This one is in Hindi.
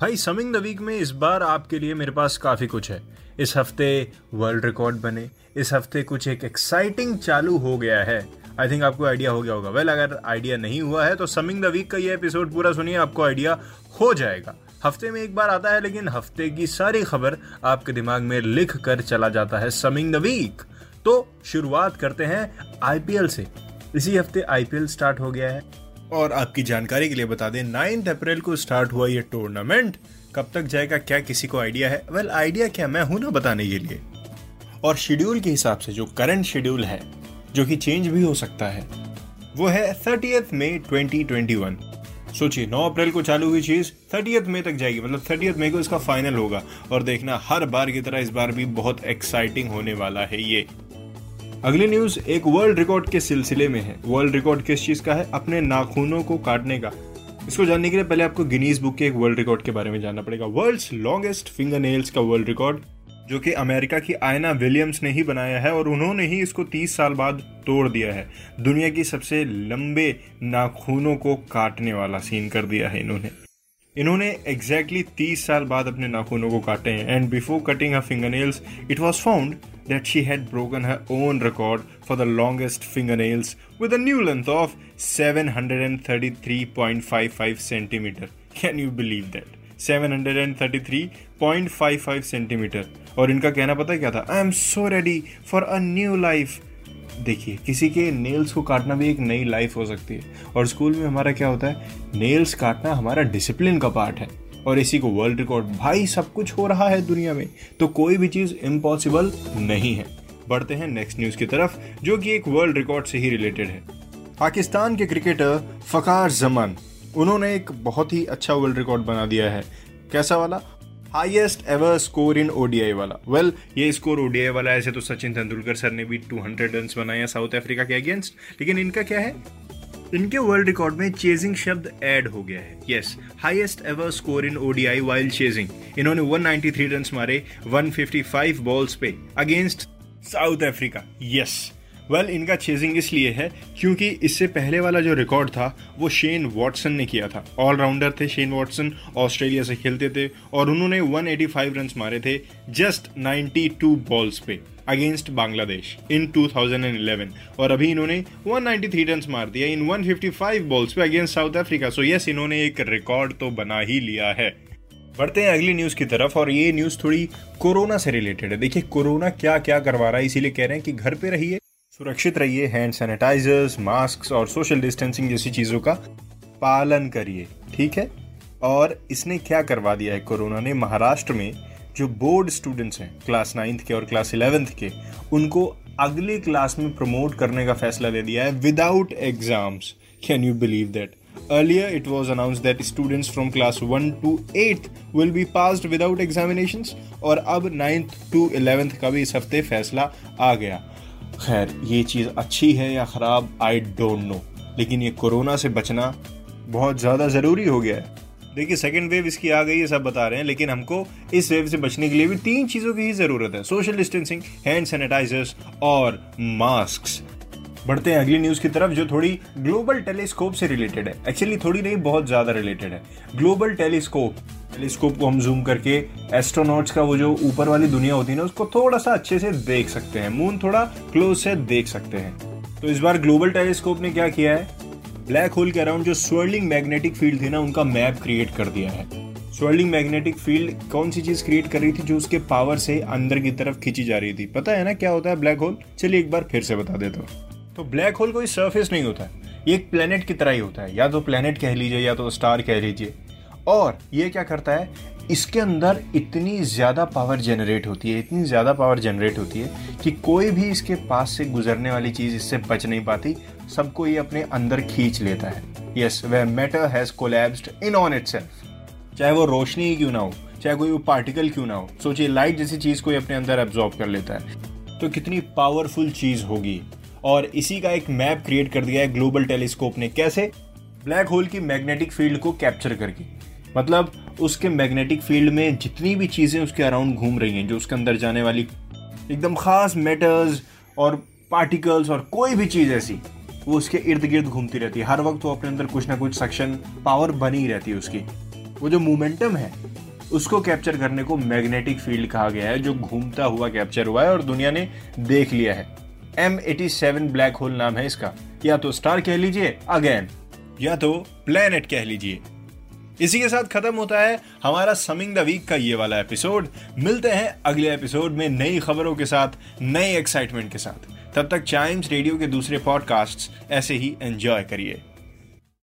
भाई समिंग द वीक में इस बार आपके लिए मेरे पास काफ़ी कुछ है। इस हफ़्ते वर्ल्ड रिकॉर्ड बने इस हफ़्ते कुछ एक एक्साइटिंग चालू हो गया है। आई थिंक आपको आइडिया हो गया होगा। वेल well, अगर आइडिया नहीं हुआ है तो समिंग द वीक का ये एपिसोड पूरा सुनिए आपको आइडिया हो जाएगा। हफ़्ते में एक बार आता है लेकिन हफ़्ते की सारी खबर आपके दिमाग में लिख कर चला जाता है समिंग द वीक। तो शुरुआत करते हैं आईपीएल से। इसी हफ़्ते आईपीएल स्टार्ट हो गया है। और आपकी जानकारी के लिए बता दें नाइन्थ अप्रैल को स्टार्ट हुआ ये टूर्नामेंट कब तक जाएगा क्या किसी को आइडिया है? वेल well, आइडिया क्या मैं हूँ ना बताने के लिए। और शेड्यूल के हिसाब से जो करंट शेड्यूल है जो कि चेंज भी हो सकता है वो है थर्टीएथ मई 2021 सोचिए 9 अप्रैल को चालू हुई चीज़ 30th मई तक जाएगी मतलब 30th मई को इसका फाइनल होगा। और देखना हर बार की तरह इस बार भी बहुत एक्साइटिंग होने वाला है ये। अगली न्यूज़ एक वर्ल्ड रिकॉर्ड के सिलसिले में है। वर्ल्ड रिकॉर्ड किस चीज़ का है? अपने नाखूनों को काटने का। इसको जानने के लिए पहले आपको गिनीज बुक के एक वर्ल्ड रिकॉर्ड के बारे में जानना पड़ेगा। वर्ल्ड्स लॉन्गेस्ट फिंगर नेल्स का वर्ल्ड रिकॉर्ड जो कि अमेरिका की आयना विलियम्स ने ही बनाया है और उन्होंने ही इसको 30 साल बाद तोड़ दिया है। दुनिया की सबसे लंबे नाखूनों को काटने वाला सीन कर दिया है इन्होंने। इन्होंने एग्जैक्टली तीस साल बाद अपने नाखूनों को काटे हैं। And before cutting her finger nails it was found that she had broken her own record for the longest finger nails with new length of seven hundred and thirty three point five five centimetre can you believe that seven hundred and thirty three point five five centimetre और इनका कहना पता क्या था? I am so ready for a new life देखिए, किसी के नेल्स को काटना भी एक नई लाइफ हो सकती है। और स्कूल में हमारा क्या होता है? नेल्स काटना हमारा डिसिप्लिन का पार्ट है। और इसी को वर्ल्ड रिकॉर्ड भाई सब कुछ हो रहा है दुनिया में तो कोई भी चीज़ इम्पॉसिबल नहीं है। बढ़ते हैं नेक्स्ट न्यूज़ की तरफ़, जो कि एक वर्ल्ड रिकॉर्ड से ही रिलेटेड है। पाकिस्तान के क्रिकेटर फकार जमान, उन्होंने एक बहुत ही अच्छा वर्ल्ड रिकॉर्ड बना दिया है। कैसा वाला? Highest ever score in ODI वाला वेल। Well, ये स्कोर ओडीआई वाला ऐसे तो सचिन तेंदुलकर सर ने भी 200 रन बनाए साउथ अफ्रीका के अगेंस्ट लेकिन इनका क्या है? इनके वर्ल्ड रिकॉर्ड में चेजिंग शब्द ऐड हो गया है। Yes highest ever score in ODI while chasing इन्होंने 193 रन मारे 155 बॉल्स पे against South Africa yes well well, इनका चेजिंग इसलिए है क्योंकि इससे पहले वाला जो रिकॉर्ड था वो शेन वॉटसन ने किया था। ऑलराउंडर थे शेन वॉटसन ऑस्ट्रेलिया से खेलते थे और उन्होंने 185 रन मारे थे जस्ट 92 बॉल्स पे अगेंस्ट बांग्लादेश इन 2011 और अभी इन्होंने 193 रन मार दिया इन 155 बॉल्स पे against South Africa so yes इन्होंने एक रिकॉर्ड तो बना ही लिया है। बढ़ते हैं अगली न्यूज़ की तरफ़ और ये न्यूज़ थोड़ी कोरोना से रिलेटेड है। देखिए कोरोना क्या क्या करवा रहा है इसीलिए कह रहे हैं कि घर पे रहिए। सुरक्षित रहिए हैंड सैनिटाइजर्स मास्क और सोशल डिस्टेंसिंग जैसी चीज़ों का पालन करिए ठीक है? और इसने क्या करवा दिया है कोरोना ने? महाराष्ट्र में जो बोर्ड स्टूडेंट्स हैं क्लास नाइन्थ के और क्लास इलेवेंथ के उनको अगली क्लास में प्रमोट करने का फैसला ले दिया है without exams can you believe that Earlier, it was announced that students from class 1 to 8th will be passed without examinations और अब 9th to 11th का भी इस हफ़्ते फैसला आ गया। खैर, ये चीज़ अच्छी है या ख़राब आई डोंट नो लेकिन ये कोरोना से बचना बहुत ज़्यादा ज़रूरी हो गया है। देखिए सेकेंड वेव इसकी आ गई है, सब बता रहे हैं, लेकिन हमको इस वेव से बचने के लिए भी तीन चीज़ों की ही ज़रूरत है। सोशल डिस्टेंसिंग हैंड सैनिटाइजर्स और मास्क बढ़ते हैं अगली न्यूज़ की तरफ़, जो थोड़ी ग्लोबल टेलीस्कोप से रिलेटेड है। एक्चुअली थोड़ी नहीं, बहुत ज़्यादा रिलेटेड है। ग्लोबल टेलीस्कोप टेलीस्कोप को हम जूम करके एस्ट्रोनॉट्स का वो जो ऊपर वाली दुनिया होती है ना, उसको थोड़ा सा अच्छे से देख सकते हैं। मून थोड़ा क्लोज से देख सकते हैं। तो इस बार ग्लोबल टेलीस्कोप ने क्या किया है? ब्लैक होल के अराउंड जो स्वर्लिंग मैग्नेटिक फ़ील्ड थी ना, उनका मैप क्रिएट कर दिया है। स्वर्लिंग मैग्नेटिक फ़ील्ड कौन सी चीज़ क्रिएट कर रही थी, जो उसके पावर से अंदर की तरफ़ खींची जा रही थी? पता है ना क्या होता है ब्लैक होल चलिए एक बार फिर से बता देता हूँ। तो ब्लैक होल कोई सरफेस नहीं होता। है ये एक प्लेनेट की तरह ही होता है। या तो प्लेनेट कह लीजिए, या तो स्टार कह लीजिए। और ये क्या करता है? इसके अंदर इतनी ज़्यादा पावर जनरेट होती है, इतनी ज़्यादा पावर जनरेट होती है कि कोई भी इसके पास से गुजरने वाली चीज़ इससे बच नहीं पाती। सबको ये अपने अंदर खींच लेता है। यस वह matter has collapsed in on it चाहे वो रोशनी ही क्यों ना हो, चाहे कोई वो पार्टिकल क्यों ना हो, सोचिए लाइट जैसी चीज़ कोई अपने अंदर एब्जॉर्ब कर लेता है। तो कितनी पावरफुल चीज़ होगी। और इसी का एक मैप क्रिएट कर दिया है ग्लोबल टेलीस्कोप ने। कैसे? ब्लैक होल की मैग्नेटिक फ़ील्ड को कैप्चर करके। मतलब उसके मैग्नेटिक फ़ील्ड में जितनी भी चीज़ें उसके अराउंड घूम रही हैं, जो उसके अंदर जाने वाली एकदम खास मेटल्स और पार्टिकल्स और कोई भी चीज़ ऐसी, वो उसके इर्द गिर्द घूमती रहती है। हर वक्त वो अपने अंदर कुछ ना कुछ सेक्शन पावर बनी रहती है उसकी। वो जो मोमेंटम है, उसको कैप्चर करने को मैग्नेटिक फ़ील्ड कहा गया है, जो घूमता हुआ कैप्चर हुआ है और दुनिया ने देख लिया है। M eighty seven black hole नाम है इसका। या तो स्टार कह लीजिए अगेन या तो प्लेनेट कह लीजिए। इसी के साथ खत्म होता है हमारा समिंग द वीक का ये वाला एपिसोड मिलते हैं अगले एपिसोड में नई खबरों के साथ नए एक्साइटमेंट के साथ। तब तक चाइम्स रेडियो के दूसरे पॉडकास्ट्स ऐसे ही एंजॉय करिए।